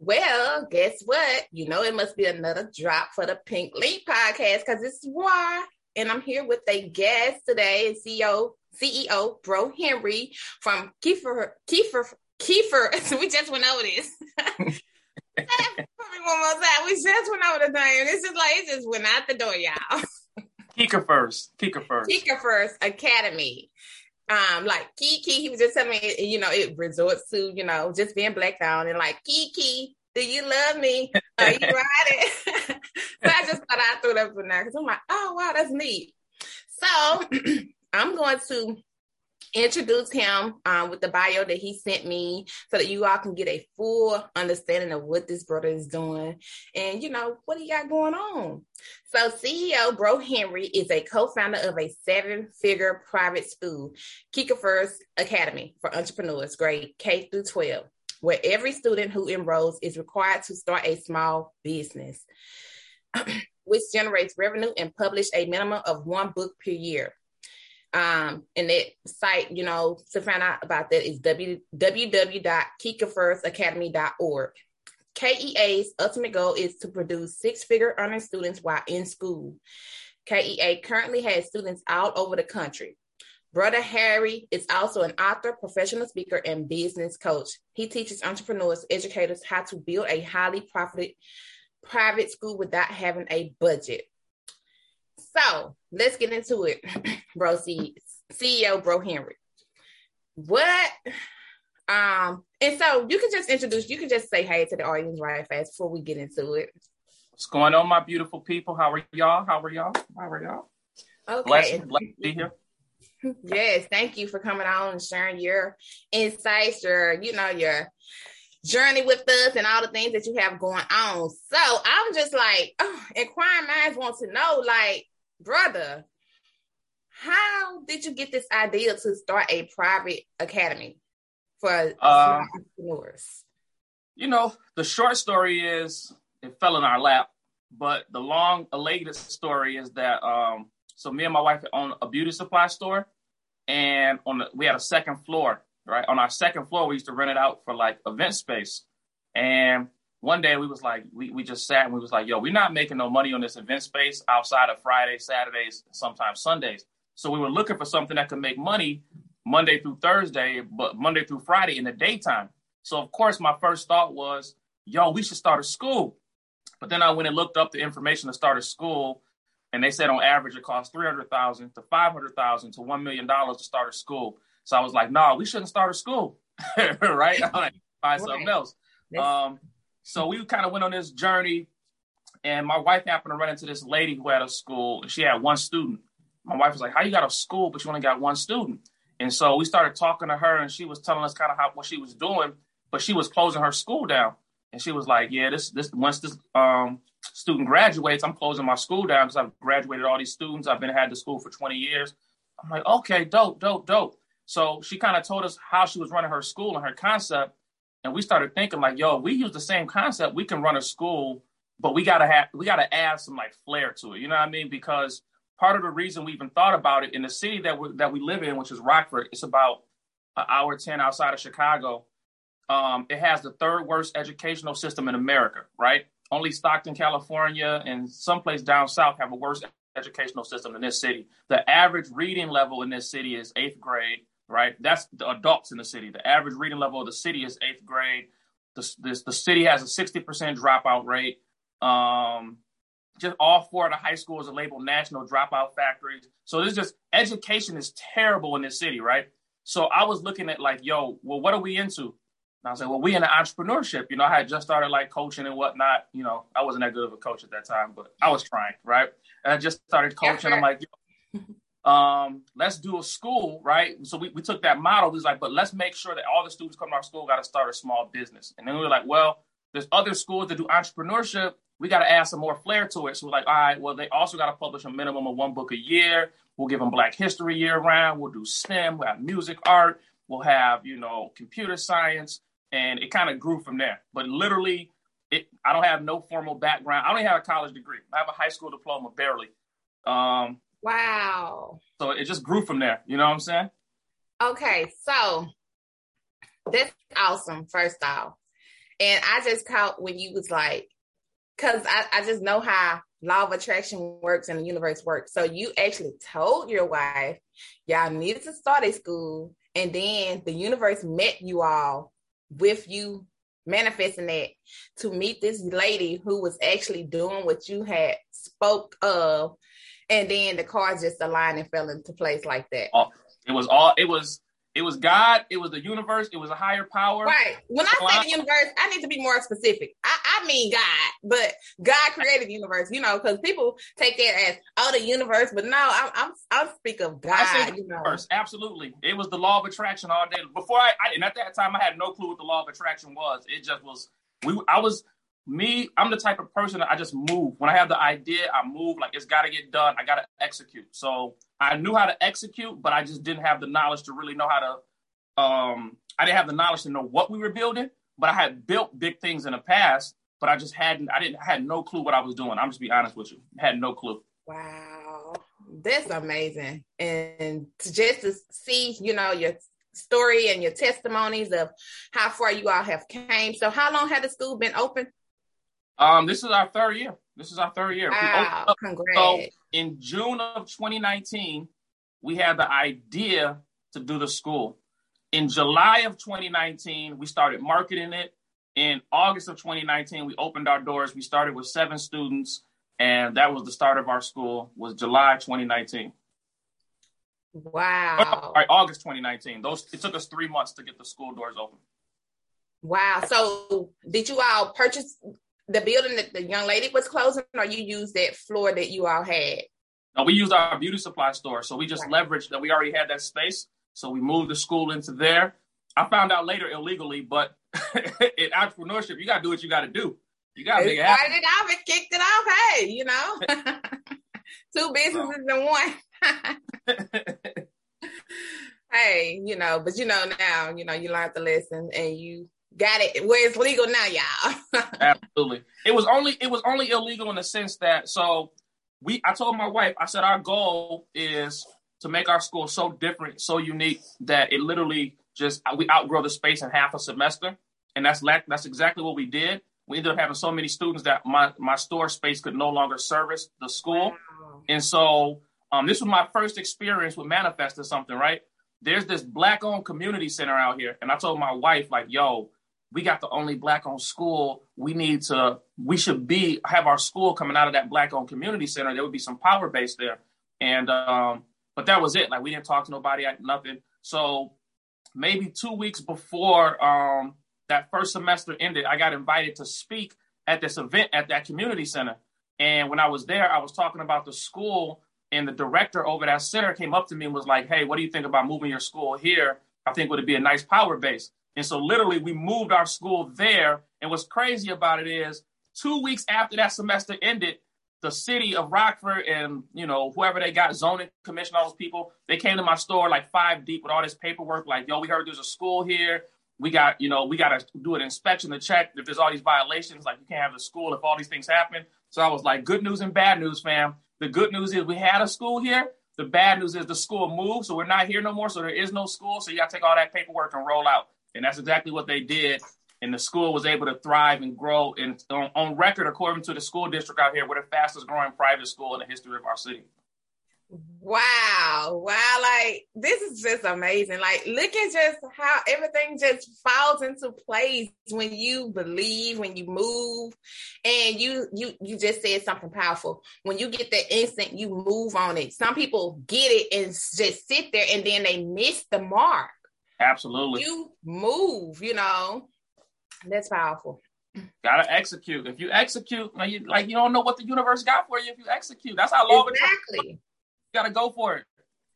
Well, guess what? You know, it must be another drop for the Pink Link podcast because it's why. And I'm here with a guest today, CEO, CEO, Bro Henry from Kiefer, Kiefer, Kiefer. we just went over this. one more time. We just went over the thing. This is like, it just went out the door, y'all. Kika first. Kika first. Kika first Academy um, like Kiki, he was just telling me, you know, it resorts to, you know, just being black down and like Kiki, do you love me? Are you riding? so I just thought I threw it up in there because I'm like, oh wow, that's neat. So I'm going to introduce him um, with the bio that he sent me so that you all can get a full understanding of what this brother is doing and you know what he got going on. So ceo bro henry is a co-founder of a seven-figure private school kika first academy for entrepreneurs grade k through 12 where every student who enrolls is required to start a small business which generates revenue and publish a minimum of one book per year um, and that site, you know, to find out about that is www.kikafirstacademy.org. KEA's ultimate goal is to produce six figure earning students while in school. KEA currently has students all over the country. Brother Harry is also an author, professional speaker, and business coach. He teaches entrepreneurs, educators how to build a highly profitable private school without having a budget. So let's get into it, bro. C- CEO Bro Henry. What? Um, and so you can just introduce, you can just say hey to the audience right fast before we get into it. What's going on, my beautiful people? How are y'all? How are y'all? How are y'all? Okay. Blessed, blessed to be here. Yes, thank you for coming on and sharing your insights, your, you know, your journey with us and all the things that you have going on. So I'm just like, oh, inquiring minds want to know, like, brother, how did you get this idea to start a private academy for uh, entrepreneurs? You know, the short story is it fell in our lap, but the long, latest story is that um, so me and my wife own a beauty supply store, and on the, we had a second floor. Right on our second floor, we used to rent it out for like event space, and one day we was like, we, we just sat and we was like, yo, we're not making no money on this event space outside of Fridays, Saturdays, sometimes Sundays. So we were looking for something that could make money Monday through Thursday, but Monday through Friday in the daytime. So of course, my first thought was, yo, we should start a school. But then I went and looked up the information to start a school, and they said on average it costs three hundred thousand to five hundred thousand to one million dollars to start a school. So I was like, no, nah, we shouldn't start a school, right? Find right. something else. Um, so we kind of went on this journey, and my wife happened to run into this lady who had a school, and she had one student. My wife was like, "How you got a school, but you only got one student?" And so we started talking to her, and she was telling us kind of how what she was doing, but she was closing her school down. And she was like, "Yeah, this this once this um, student graduates, I'm closing my school down because I've graduated all these students. I've been had the school for 20 years." I'm like, "Okay, dope, dope, dope." So she kind of told us how she was running her school and her concept, and we started thinking like, yo, we use the same concept. We can run a school, but we gotta have we gotta add some like flair to it. You know what I mean? Because part of the reason we even thought about it in the city that we that we live in, which is Rockford, it's about an hour ten outside of Chicago. Um, it has the third worst educational system in America, right? Only Stockton, California, and someplace down south have a worse educational system than this city. The average reading level in this city is eighth grade right? That's the adults in the city. The average reading level of the city is eighth grade. The, this, the city has a 60% dropout rate. Um, just all four of the high schools are labeled national dropout factories. So this just education is terrible in this city, right? So I was looking at like, yo, well, what are we into? And I was like, well, we in the entrepreneurship. You know, I had just started like coaching and whatnot. You know, I wasn't that good of a coach at that time, but I was trying, right? And I just started coaching. I'm like, um, let's do a school, right? So we, we took that model. He's like, but let's make sure that all the students coming to our school got to start a small business. And then we were like, well, there's other schools that do entrepreneurship. We got to add some more flair to it. So we're like, all right, well, they also got to publish a minimum of one book a year. We'll give them Black History year round. We'll do STEM. We'll have music, art. We'll have, you know, computer science. And it kind of grew from there. But literally, it, I don't have no formal background. I don't even have a college degree. I have a high school diploma, barely. Um, Wow. So it just grew from there. You know what I'm saying? Okay. So That's awesome, first off. And I just caught when you was like, because I, I just know how law of attraction works and the universe works. So you actually told your wife y'all needed to start a school, and then the universe met you all with you manifesting that to meet this lady who was actually doing what you had spoke of and then the cards just aligned and fell into place like that. It was all it was it was God, it was the universe, it was a higher power. Right. When I say the universe, I need to be more specific. I, I mean God, but God created the universe, you know, because people take that as oh the universe, but no, I'm I'm I'm speak of God. You know. universe, absolutely. It was the law of attraction all day. Before I, I and at that time I had no clue what the law of attraction was. It just was we I was me, I'm the type of person that I just move. When I have the idea, I move like it's got to get done. I got to execute. So I knew how to execute, but I just didn't have the knowledge to really know how to. Um, I didn't have the knowledge to know what we were building, but I had built big things in the past. But I just hadn't. I didn't. I had no clue what I was doing. I'm just be honest with you. Had no clue. Wow, that's amazing. And to just to see, you know, your story and your testimonies of how far you all have came. So, how long had the school been open? Um, this is our third year. This is our third year. Wow, congrats. So in June of 2019, we had the idea to do the school. In July of 2019, we started marketing it. In August of 2019, we opened our doors. We started with seven students, and that was the start of our school. Was July 2019. Wow. All right, August 2019. Those it took us three months to get the school doors open. Wow. So did you all purchase the building that the young lady was closing, or you used that floor that you all had? No, we used our beauty supply store. So we just right. leveraged that we already had that space. So we moved the school into there. I found out later illegally, but in entrepreneurship, you got to do what you got to do. You got to make it happen. Started it off and kicked it off. Hey, you know, two businesses in one. hey, you know, but you know now, you know, you learned the lesson and you got it where it's legal now, y'all. Absolutely. It was only it was only illegal in the sense that so we I told my wife, I said our goal is to make our school so different, so unique that it literally just we outgrow the space in half a semester. And that's that's exactly what we did. We ended up having so many students that my my store space could no longer service the school. Wow. And so um, this was my first experience with manifesting something, right? There's this black owned community center out here. And I told my wife, like, yo, we got the only black owned school. We need to, we should be, have our school coming out of that black owned community center. There would be some power base there. And, um, but that was it. Like we didn't talk to nobody, at nothing. So maybe two weeks before um, that first semester ended, I got invited to speak at this event at that community center. And when I was there, I was talking about the school, and the director over that center came up to me and was like, "Hey, what do you think about moving your school here? I think would it be a nice power base." And so literally we moved our school there. And what's crazy about it is two weeks after that semester ended, the city of Rockford and you know whoever they got zoning commission all those people they came to my store like five deep with all this paperwork like yo we heard there's a school here. We got you know we got to do an inspection to check if there's all these violations like you can't have a school if all these things happen. So I was like good news and bad news fam. The good news is we had a school here. The bad news is the school moved so we're not here no more so there is no school. So you got to take all that paperwork and roll out and that's exactly what they did. And the school was able to thrive and grow. And on, on record, according to the school district out here, we're the fastest growing private school in the history of our city. Wow. Wow. Like this is just amazing. Like look at just how everything just falls into place when you believe, when you move and you you you just said something powerful. When you get the instant, you move on it. Some people get it and just sit there and then they miss the mark. Absolutely. You move, you know. That's powerful. Gotta execute. If you execute, like you, like you don't know what the universe got for you if you execute. That's how long exactly. You gotta go for it.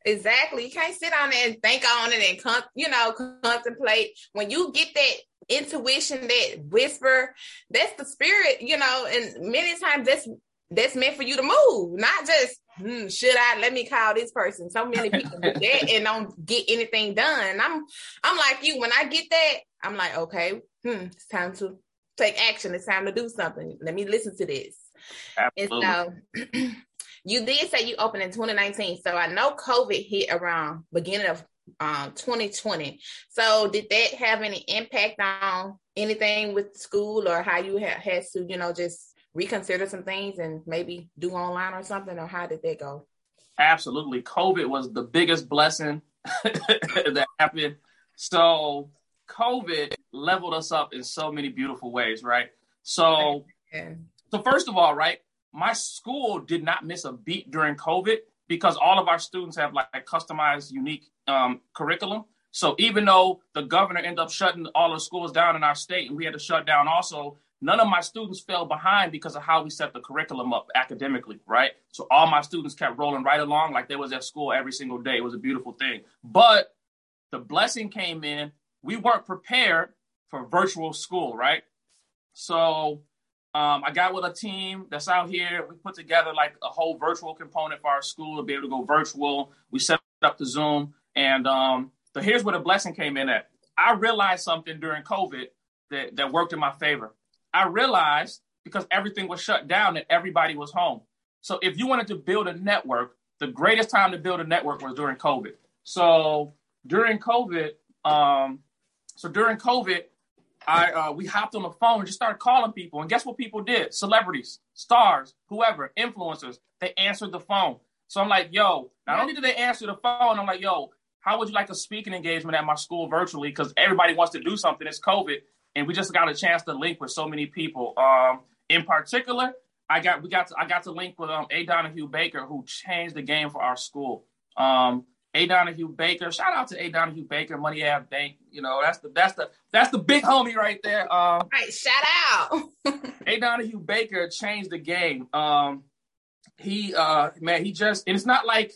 Exactly. You can't sit on it and think on it and con- you know contemplate. When you get that intuition, that whisper, that's the spirit, you know. And many times that's that's meant for you to move, not just hmm, should I let me call this person? So many people do that and don't get anything done. I'm I'm like you. When I get that, I'm like, okay, hmm, it's time to take action. It's time to do something. Let me listen to this. Absolutely. And so you did say you opened in 2019. So I know COVID hit around beginning of um, 2020. So did that have any impact on anything with school or how you ha- had to, you know, just reconsider some things and maybe do online or something, or how did that go? Absolutely. COVID was the biggest blessing that happened. So COVID leveled us up in so many beautiful ways, right? So, so first of all, right, my school did not miss a beat during COVID because all of our students have like customized, unique um, curriculum. So even though the governor ended up shutting all the schools down in our state and we had to shut down also, none of my students fell behind because of how we set the curriculum up academically, right? So all my students kept rolling right along like they was at school every single day. It was a beautiful thing. But the blessing came in. We weren't prepared for virtual school, right? So um, I got with a team that's out here. We put together like a whole virtual component for our school to be able to go virtual. We set up the Zoom. And um, so here's where the blessing came in at. I realized something during COVID that, that worked in my favor. I realized because everything was shut down that everybody was home. So if you wanted to build a network, the greatest time to build a network was during COVID. So during COVID, um, so during COVID, I uh, we hopped on the phone and just started calling people. And guess what people did? Celebrities, stars, whoever, influencers, they answered the phone. So I'm like, yo, not only did they answer the phone, I'm like, yo, how would you like a speaking engagement at my school virtually? Because everybody wants to do something. It's COVID and we just got a chance to link with so many people. Um, in particular, I got we got to, I got to link with um, A. Donahue Baker, who changed the game for our school. Um, A. Donahue Baker, shout out to A. Donahue Baker, Money Ave Bank. You know that's the that's the that's the big homie right there. Um, right, shout out. A. Donahue Baker changed the game. Um, he uh, man, he just and it's not like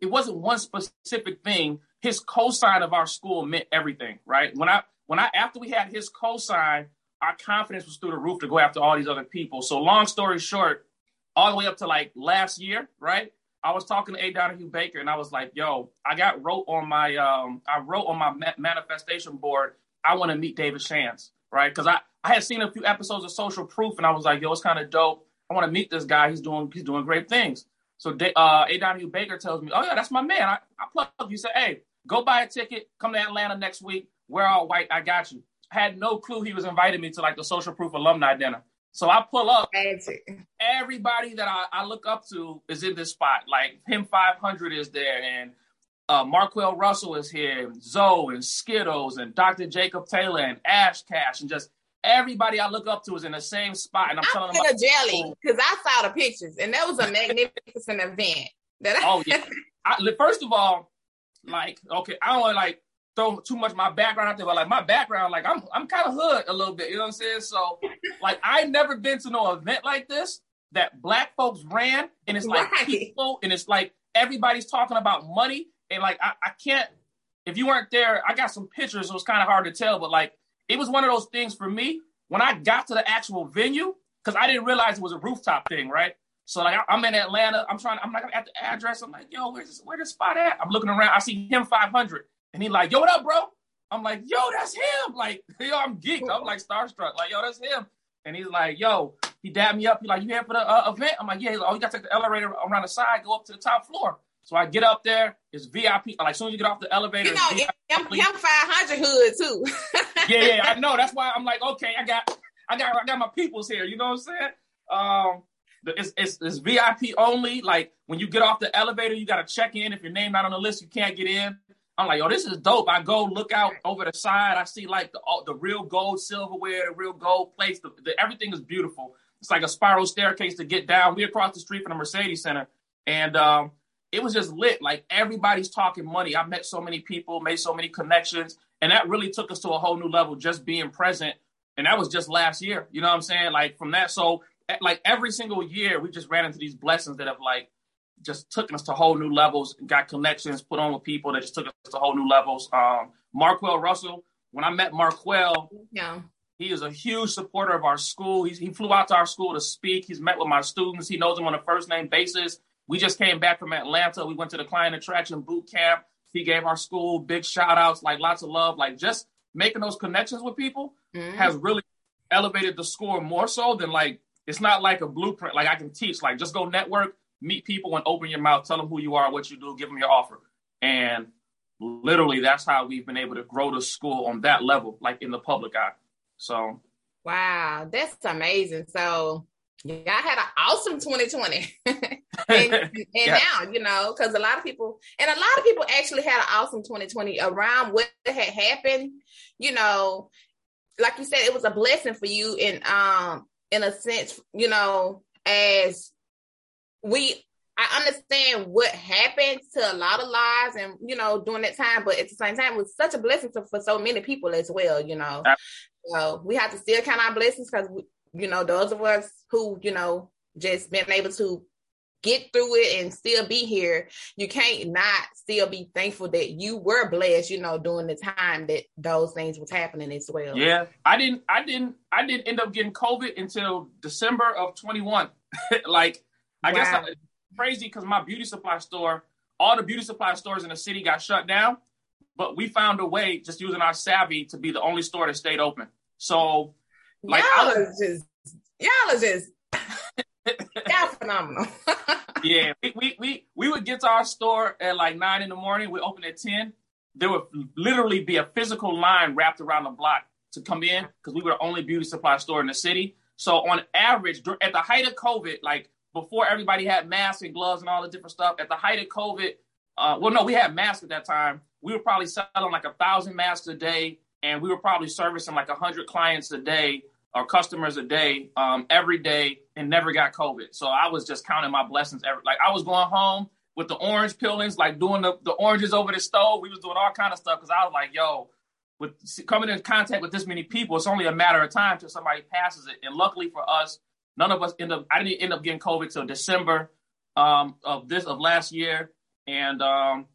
it wasn't one specific thing. His cosign of our school meant everything, right? When I when I after we had his cosign, our confidence was through the roof to go after all these other people. So long story short, all the way up to like last year, right? I was talking to A. Donahue Baker, and I was like, "Yo, I got wrote on my um, I wrote on my ma- manifestation board. I want to meet David Shands, right? Because I I had seen a few episodes of Social Proof, and I was like, "Yo, it's kind of dope. I want to meet this guy. He's doing he's doing great things." So uh, A. Donahue Baker tells me, "Oh yeah, that's my man. I, I you. Say, hey, go buy a ticket. Come to Atlanta next week. We're all white. I got you. Had no clue he was inviting me to like the social proof alumni dinner. So I pull up. Everybody that I, I look up to is in this spot. Like him 500 is there, and uh, Marquel Russell is here, and Zoe and Skittles and Dr. Jacob Taylor and Ash Cash and just everybody I look up to is in the same spot. And I'm, I'm telling them, a jelly because I saw the pictures, and that was a magnificent event. That I- oh yeah. I, first of all, like okay, I don't like throw too much my background out there, but like my background, like I'm I'm kind of hood a little bit, you know what I'm saying? So like I never been to no event like this that black folks ran and it's like right. people and it's like everybody's talking about money and like I, I can't if you weren't there, I got some pictures, so it's kind of hard to tell, but like it was one of those things for me when I got to the actual venue, because I didn't realize it was a rooftop thing, right? So like I'm in Atlanta, I'm trying, I'm like at the address, I'm like, yo, where's this, where the spot at? I'm looking around, I see him 500. And he like, yo, what up, bro? I'm like, yo, that's him. Like, yo, I'm geeked. I'm like starstruck. Like, yo, that's him. And he's like, yo, he dabbed me up. He like, you here for the uh, event? I'm like, yeah. Like, oh, you got to take the elevator around the side, go up to the top floor. So I get up there. It's VIP. Like, as soon as you get off the elevator, you know, him, him 500 hood too. yeah, yeah, I know. That's why I'm like, okay, I got, I got, I got my peoples here. You know what I'm saying? Um, it's, it's, it's VIP only. Like when you get off the elevator, you got to check in. If your name not on the list, you can't get in. I'm like, yo, this is dope. I go look out over the side. I see like the the real gold silverware, the real gold plates. The, the, everything is beautiful. It's like a spiral staircase to get down. We across the street from the Mercedes Center, and um, it was just lit. Like everybody's talking money. I met so many people, made so many connections, and that really took us to a whole new level. Just being present, and that was just last year. You know what I'm saying? Like from that, so like every single year, we just ran into these blessings that have like just took us to whole new levels, got connections, put on with people that just took us to whole new levels. Um, Marquel Russell, when I met Marquel, yeah. he is a huge supporter of our school. He's, he flew out to our school to speak. He's met with my students. He knows them on a first name basis. We just came back from Atlanta. We went to the client attraction boot camp. He gave our school big shout outs, like lots of love, like just making those connections with people mm-hmm. has really elevated the score more so than like, it's not like a blueprint. Like I can teach, like just go network meet people and open your mouth, tell them who you are, what you do, give them your offer. And literally that's how we've been able to grow the school on that level, like in the public eye. So wow, that's amazing. So y'all had an awesome 2020. and, and yeah. now, you know, because a lot of people and a lot of people actually had an awesome 2020 around what had happened, you know, like you said, it was a blessing for you in um in a sense, you know, as we I understand what happened to a lot of lives and you know during that time, but at the same time, it was such a blessing to, for so many people as well. You know, so we have to still count our blessings because you know those of us who you know just been able to get through it and still be here, you can't not still be thankful that you were blessed, you know, during the time that those things was happening as well. Yeah. I didn't I didn't I didn't end up getting COVID until December of 21. like I wow. guess I, crazy because my beauty supply store, all the beauty supply stores in the city got shut down, but we found a way just using our savvy to be the only store that stayed open. So like y'all are just y'all are just y'all phenomenal. yeah, we, we we we would get to our store at like nine in the morning. We open at ten. There would literally be a physical line wrapped around the block to come in because we were the only beauty supply store in the city. So on average, at the height of COVID, like before everybody had masks and gloves and all the different stuff, at the height of COVID, uh, well, no, we had masks at that time. We were probably selling like a thousand masks a day, and we were probably servicing like a hundred clients a day or customers a day, um, every day, and never got COVID. So I was just counting my blessings. Every like I was going home with the orange peelings, like doing the, the oranges over the stove. We was doing all kind of stuff because I was like, yo, with coming in contact with this many people, it's only a matter of time till somebody passes it. And luckily for us, none of us end up. I didn't end up getting COVID till December um, of this of last year, and um,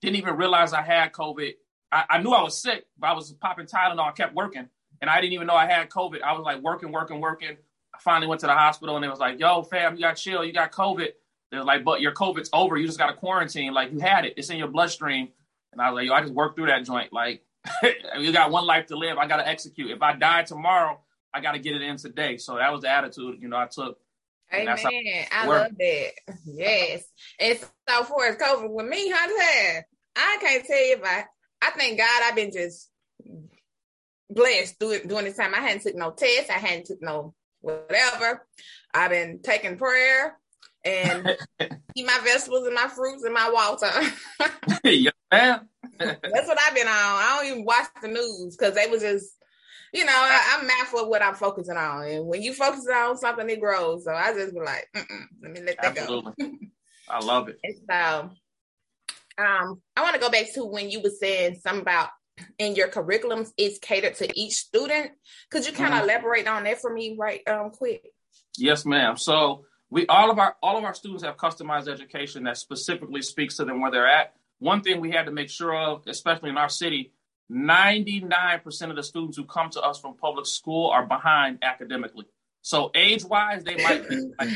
didn't even realize I had COVID. I, I, knew I was sick, but I was popping Tylenol. I kept working and I didn't even know I had COVID. I was like working, working, working. I finally went to the hospital and it was like, yo, fam, you got chill, you got COVID. They're like, but your COVID's over. You just got to quarantine. Like you had it. It's in your bloodstream. And I was like, yo, I just worked through that joint. Like you got one life to live. I got to execute. If I die tomorrow, I got to get it in today. So that was the attitude, you know, I took. Amen. I love that. Yes. And so far it's COVID with me, honey, I can't tell you if I, I thank God I've been just blessed during, during this time. I hadn't took no tests. I hadn't took no whatever. I've been taking prayer and eat my vegetables and my fruits and my water. yeah, That's what I've been on. I don't even watch the news because they was just, you know, I, am mad for what I'm focusing on. And when you focus on something, it grows. So I just be like, let me let that Absolutely. go. I love it. And so, um, I want to go back to when you were saying something about in your curriculums is catered to each student. Could you kind of mm-hmm. elaborate on that for me, right, um, quick? Yes, ma'am. So we all of our all of our students have customized education that specifically speaks to them where they're at. One thing we had to make sure of, especially in our city, 99% of the students who come to us from public school are behind academically. So age wise, they might be like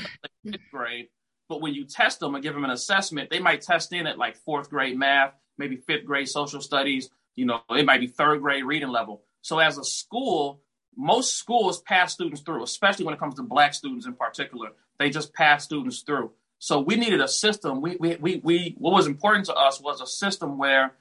fifth grade, but when you test them and give them an assessment, they might test in at like fourth grade math, maybe fifth grade social studies, you know, it might be third grade reading level. So as a school, most schools pass students through, especially when it comes to black students in particular. They just pass students through. So we needed a system. We, we, we, we, what was important to us was a system where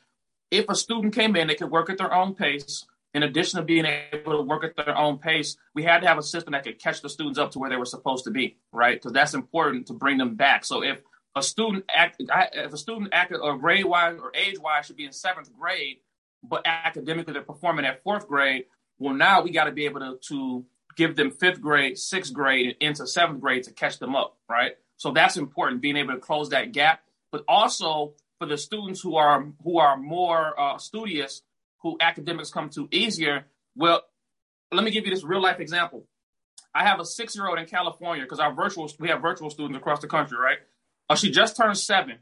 if a student came in, they could work at their own pace. In addition to being able to work at their own pace, we had to have a system that could catch the students up to where they were supposed to be, right? Because that's important to bring them back. So if a student act, if a student acted or grade wise or age wise should be in seventh grade, but academically they're performing at fourth grade. Well, now we got to be able to, to give them fifth grade, sixth grade, and into seventh grade to catch them up, right? So that's important, being able to close that gap. But also for the students who are who are more uh, studious, who academics come to easier. Well, let me give you this real life example. I have a six year old in California because our virtual we have virtual students across the country, right? Uh, she just turned seven.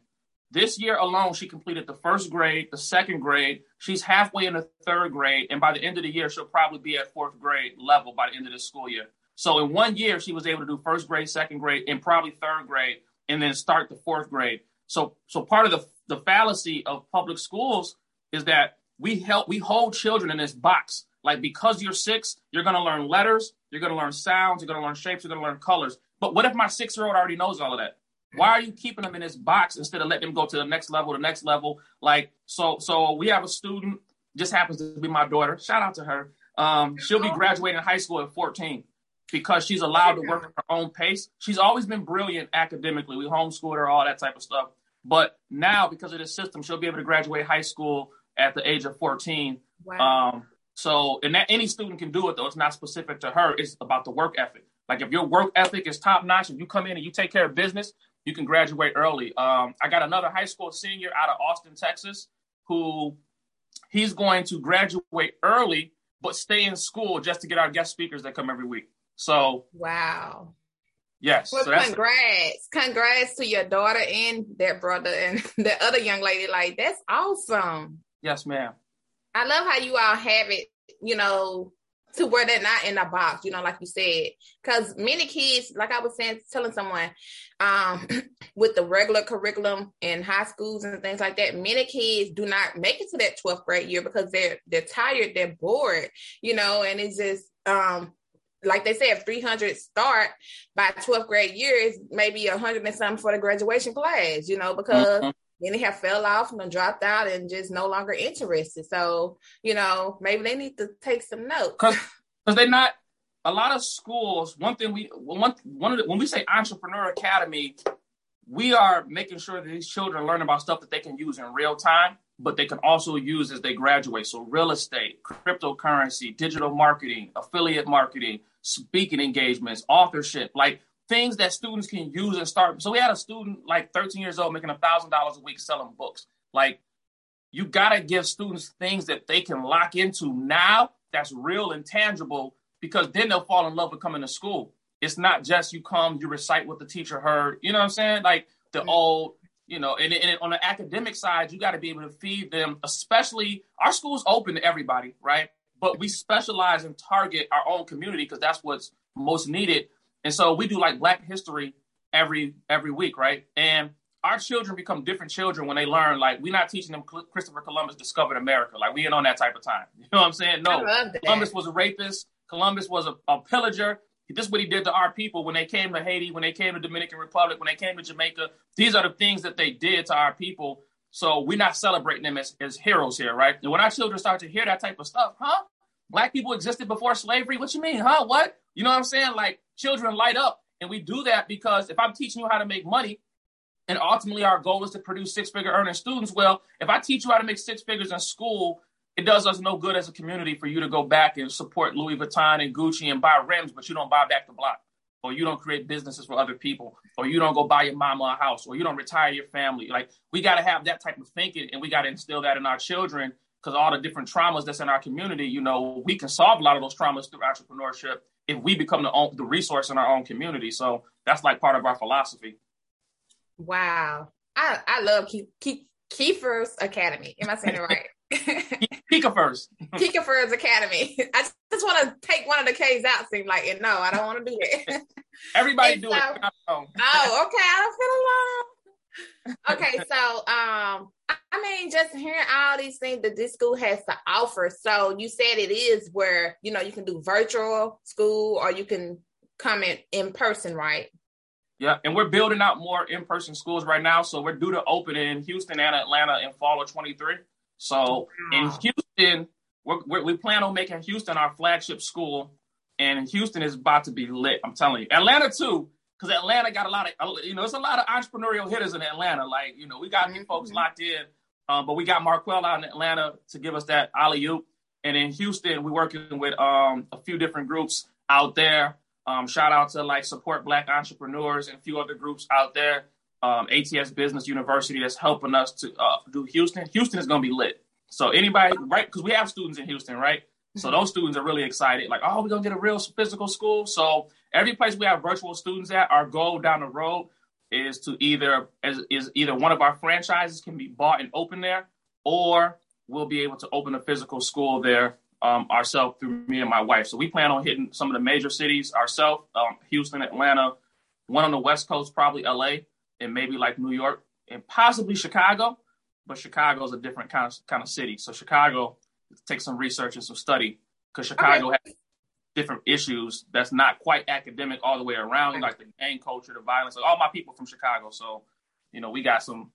This year alone, she completed the first grade, the second grade. She's halfway in the third grade, and by the end of the year, she'll probably be at fourth grade level by the end of this school year. So in one year, she was able to do first grade, second grade, and probably third grade, and then start the fourth grade. So, so part of the the fallacy of public schools is that we help we hold children in this box. Like because you're six, you're to learn letters, you're to learn sounds, you're to learn shapes, you're to learn colors. But what if my six year old already knows all of that? Why are you keeping them in this box instead of letting them go to the next level, the next level? Like, so, so we have a student, just happens to be my daughter. Shout out to her. Um, she'll be graduating high school at 14 because she's allowed to work at her own pace. She's always been brilliant academically. We homeschooled her, all that type of stuff. But now, because of the system, she'll be able to graduate high school at the age of 14. Wow. Um, so, and that any student can do it, though. It's not specific to her. It's about the work ethic. Like if your work ethic is top notch, if you come in and you take care of business, you can graduate early. Um, I got another high school senior out of Austin, Texas, who he's going to graduate early, but stay in school just to get our guest speakers that come every week. So, wow. Yes. Well, so congrats. Congrats to your daughter and their brother and the other young lady. Like, that's awesome. Yes, ma'am. I love how you all have it, you know, to where they're not in a box, you know, like you said. Because many kids, like I was saying, telling someone, um, with the regular curriculum in high schools and things like that, many kids do not make it to that 12th grade year because they're they're tired, they're bored, you know, and it's just um like they said, 300 start by 12th grade year is maybe 100 and something for the graduation class, you know, because mm-hmm. many have fell off and dropped out and just no longer interested. So, you know, maybe they need to take some notes. Because they're not, a lot of schools, one thing we, one, one of the, when we say Entrepreneur Academy, we are making sure that these children learn about stuff that they can use in real time but they can also use as they graduate. So real estate, cryptocurrency, digital marketing, affiliate marketing, speaking engagements, authorship, like things that students can use and start. So we had a student like 13 years old making a thousand dollars a week selling books. Like you gotta give students things that they can lock into now that's real and tangible because then they'll fall in love with coming to school. It's not just you come, you recite what the teacher heard. You know what I'm saying? Like the mm-hmm. old you know, and, and on the academic side, you got to be able to feed them, especially our school's open to everybody, right? But we specialize and target our own community because that's what's most needed. And so we do like Black History every every week, right? And our children become different children when they learn. Like we're not teaching them Christopher Columbus discovered America. Like we ain't on that type of time. You know what I'm saying? No, Columbus was a rapist. Columbus was a, a pillager. This is what he did to our people when they came to Haiti, when they came to Dominican Republic, when they came to Jamaica. These are the things that they did to our people. So we're not celebrating them as, as heroes here, right? And when our children start to hear that type of stuff, huh? Black people existed before slavery? What you mean, huh? What? You know what I'm saying? Like children light up. And we do that because if I'm teaching you how to make money, and ultimately our goal is to produce six figure earning students, well, if I teach you how to make six figures in school it does us no good as a community for you to go back and support Louis Vuitton and Gucci and buy rims, but you don't buy back the block, or you don't create businesses for other people, or you don't go buy your mama a house, or you don't retire your family. Like we got to have that type of thinking, and we got to instill that in our children because all the different traumas that's in our community, you know, we can solve a lot of those traumas through entrepreneurship if we become the own, the resource in our own community. So that's like part of our philosophy. Wow, I I love Ke- Ke- Kiefer's Academy. Am I saying it right? Kika first. Kika first Academy. I just want to take one of the K's out. Seem like it. No, I don't want to do it. Everybody do so, it. oh, okay. I don't feel alone. Okay, so um, I mean, just hearing all these things that this school has to offer. So you said it is where you know you can do virtual school or you can come in in person, right? Yeah, and we're building out more in-person schools right now. So we're due to open in Houston and Atlanta in fall of 23. So in Houston, we're, we're, we plan on making Houston our flagship school, and Houston is about to be lit. I'm telling you, Atlanta too, because Atlanta got a lot of you know, it's a lot of entrepreneurial hitters in Atlanta. Like you know, we got mm-hmm. folks locked in, um, but we got Marquel out in Atlanta to give us that alley oop, and in Houston, we're working with um, a few different groups out there. Um, shout out to like support Black entrepreneurs and a few other groups out there um, ATS Business University that's helping us to uh, do Houston. Houston is going to be lit. So anybody, right? Because we have students in Houston, right? So those students are really excited. Like, oh, we're gonna get a real physical school. So every place we have virtual students at, our goal down the road is to either as is either one of our franchises can be bought and open there, or we'll be able to open a physical school there um, ourselves through me and my wife. So we plan on hitting some of the major cities ourselves: um, Houston, Atlanta, one on the West Coast, probably LA and maybe like New York and possibly Chicago, but Chicago is a different kind of kind of city. So Chicago takes some research and some study because Chicago okay. has different issues that's not quite academic all the way around, like the gang culture, the violence. Like all my people from Chicago, so you know we got some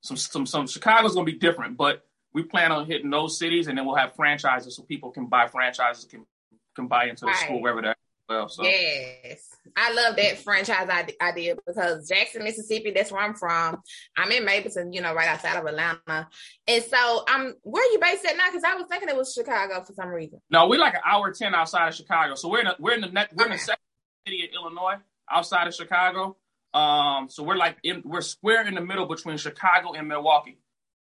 some some some Chicago's gonna be different, but we plan on hitting those cities, and then we'll have franchises so people can buy franchises can can buy into the right. school wherever they're well. So. Yes, I love that franchise idea because Jackson, Mississippi, that's where I'm from. I'm in Mableton, you know, right outside of Atlanta, and so I'm. Where are you based at now? Because I was thinking it was Chicago for some reason. No, we're like an hour ten outside of Chicago, so we're in a, we're in the next we're in the second city of Illinois, outside of Chicago. Um, so we're like in, we're square in the middle between Chicago and Milwaukee,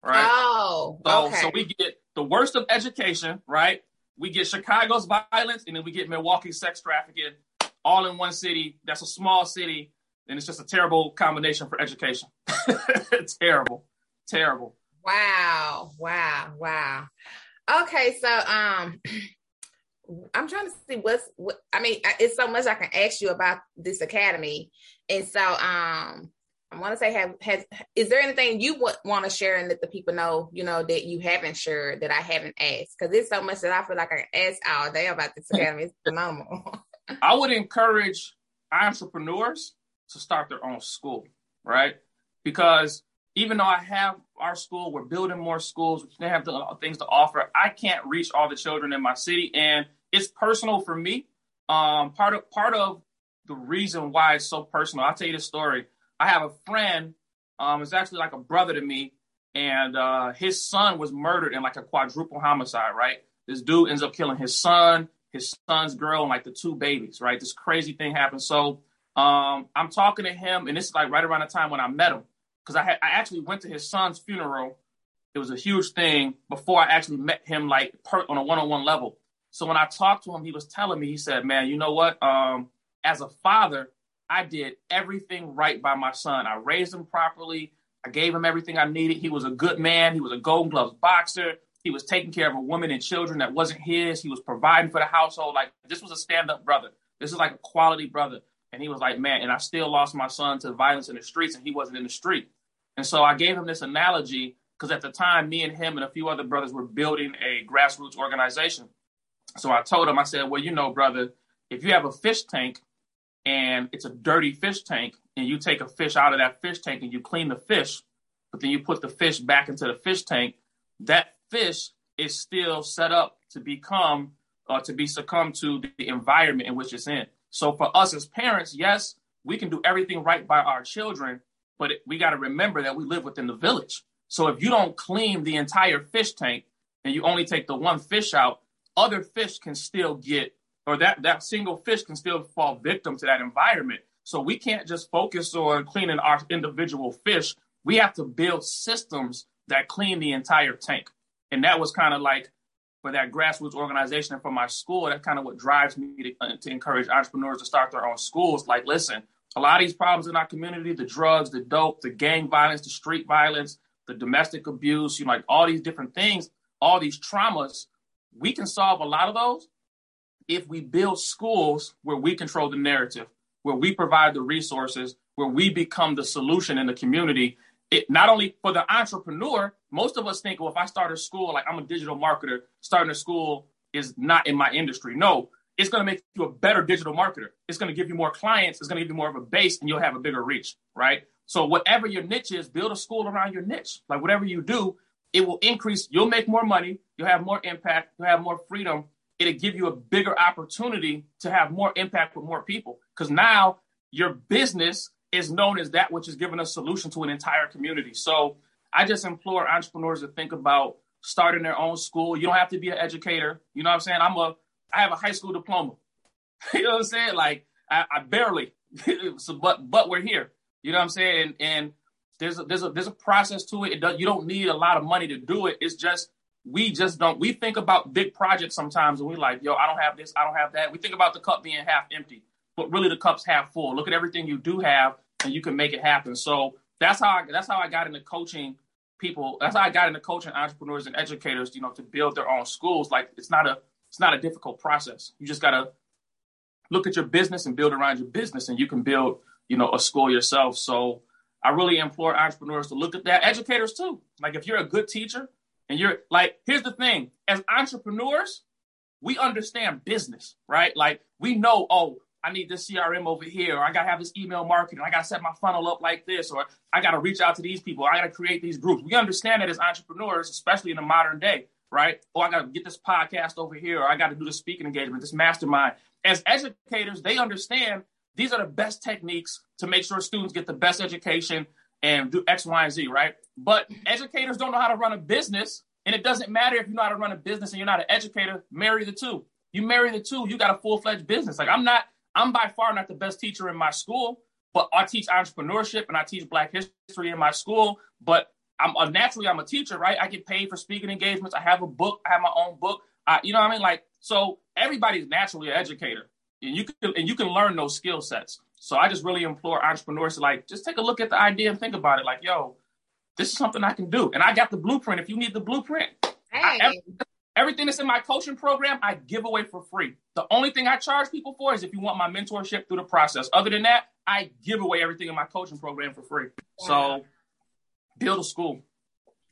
right? Oh, so, okay. So we get the worst of education, right? We get Chicago's violence, and then we get Milwaukee's sex trafficking, all in one city. That's a small city, and it's just a terrible combination for education. terrible, terrible. Wow, wow, wow. Okay, so um, I'm trying to see what's what. I mean, it's so much I can ask you about this academy, and so um, I want to say, have has is there anything you want to share and let the people know, you know, that you haven't shared that I haven't asked? Because it's so much that I feel like I ask all day about this academy. It's phenomenal. I would encourage entrepreneurs to start their own school, right? Because even though I have our school, we're building more schools, we have the, things to offer. I can't reach all the children in my city, and it's personal for me. Um, part of part of the reason why it's so personal. I'll tell you this story. I have a friend, um, it's actually like a brother to me, and uh, his son was murdered in like a quadruple homicide, right? This dude ends up killing his son, his son's girl, and like the two babies, right? This crazy thing happened. So um, I'm talking to him, and this is like right around the time when I met him, because I I actually went to his son's funeral. It was a huge thing before I actually met him, like per, on a one-on-one level. So when I talked to him, he was telling me, he said, "Man, you know what? Um, as a father, I did everything right by my son. I raised him properly. I gave him everything I needed. He was a good man. He was a Golden Gloves boxer. He was taking care of a woman and children that wasn't his. He was providing for the household. Like this was a stand-up brother. This is like a quality brother. And he was like, man, and I still lost my son to violence in the streets, and he wasn't in the street. And so I gave him this analogy because at the time, me and him and a few other brothers were building a grassroots organization. So I told him, I said, well, you know, brother, if you have a fish tank and it's a dirty fish tank and you take a fish out of that fish tank and you clean the fish, but then you put the fish back into the fish tank, that fish is still set up to become uh, to be succumb to the environment in which it's in. So for us as parents, yes, we can do everything right by our children, but we got to remember that we live within the village. So if you don't clean the entire fish tank and you only take the one fish out, other fish can still get or that that single fish can still fall victim to that environment. So we can't just focus on cleaning our individual fish. We have to build systems that clean the entire tank. And that was kind of like for that grassroots organization and for my school, that's kind of what drives me to, uh, to encourage entrepreneurs to start their own schools. Like, listen, a lot of these problems in our community, the drugs, the dope, the gang violence, the street violence, the domestic abuse, you know, like all these different things, all these traumas, we can solve a lot of those if we build schools where we control the narrative, where we provide the resources, where we become the solution in the community, it not only for the entrepreneur, most of us think, well, if I start a school, like I'm a digital marketer, starting a school is not in my industry. No, it's going to make you a better digital marketer. It's going to give you more clients. It's going to give you more of a base and you'll have a bigger reach, right? So whatever your niche is, build a school around your niche. Like whatever you do, it will increase. You'll make more money. You'll have more impact. You'll have more freedom it'll give you a bigger opportunity to have more impact with more people. Because now your business is known as that which is giving a solution to an entire community. So I just implore entrepreneurs to think about starting their own school. You don't have to be an educator. You know what I'm saying? I'm a I have a high school diploma. you know what I'm saying? Like I, I barely, so, but but we're here. You know what I'm saying? And, and there's a, there's a there's a process to it. it does, you don't need a lot of money to do it. It's just we just don't we think about big projects sometimes and we like yo i don't have this i don't have that. We think about the cup being half empty but really the cup's half full. Look at everything you do have and you can make it happen. So that's how i that's how i got into coaching people. That's how i got into coaching entrepreneurs and educators you know to build their own schools. Like it's not a it's not a difficult process. You just got to look at your business and build around your business and you can build you know a school yourself. So i really implore entrepreneurs to look at that educators too. Like if you're a good teacher and you're like, here's the thing as entrepreneurs, we understand business, right? Like we know, oh, I need this CRM over here, or I gotta have this email marketing, I gotta set my funnel up like this, or I gotta reach out to these people, I gotta create these groups. We understand that as entrepreneurs, especially in the modern day, right? Oh, I gotta get this podcast over here, or I gotta do the speaking engagement, this mastermind. As educators, they understand these are the best techniques to make sure students get the best education and do X, Y, and Z, right? But educators don't know how to run a business. And it doesn't matter if you know how to run a business and you're not an educator, marry the two. You marry the two, you got a full fledged business. Like I'm not, I'm by far not the best teacher in my school, but I teach entrepreneurship and I teach Black history in my school. But I'm uh, naturally I'm a teacher, right? I get paid for speaking engagements. I have a book. I have my own book. I, you know what I mean? Like so, everybody's naturally an educator, and you can and you can learn those skill sets. So I just really implore entrepreneurs to like just take a look at the idea and think about it. Like, yo, this is something I can do, and I got the blueprint. If you need the blueprint, hey. I, everything that's in my coaching program, I give away for free. The only thing I charge people for is if you want my mentorship through the process. Other than that, I give away everything in my coaching program for free. So build a school.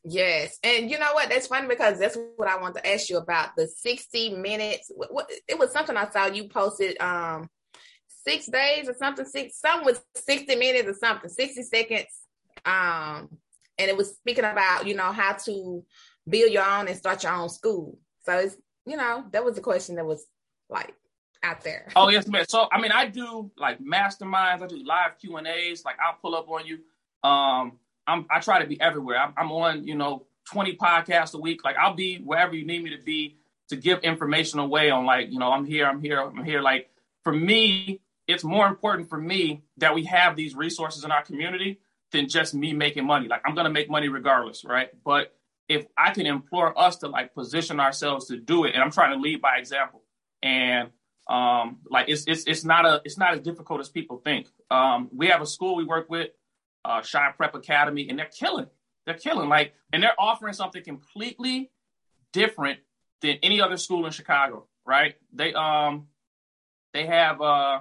Yes. And you know what? That's funny because that's what I want to ask you about the 60 minutes. What, it was something I saw you posted um six days or something, six some was 60 minutes or something, 60 seconds. Um, and it was speaking about, you know, how to build your own and start your own school. So it's, you know, that was the question that was like out there. Oh yes, man. So I mean, I do like masterminds. I do live Q and A's. Like I'll pull up on you. Um, I'm I try to be everywhere. I'm, I'm on you know 20 podcasts a week. Like I'll be wherever you need me to be to give information away on like you know I'm here, I'm here, I'm here. Like for me, it's more important for me that we have these resources in our community than just me making money. Like I'm gonna make money regardless, right? But if I can implore us to like position ourselves to do it, and I'm trying to lead by example, and um, like it's it's it's not a it's not as difficult as people think. Um, we have a school we work with uh, Shine Prep Academy, and they're killing. They're killing. Like, and they're offering something completely different than any other school in Chicago. Right? They um, they have uh,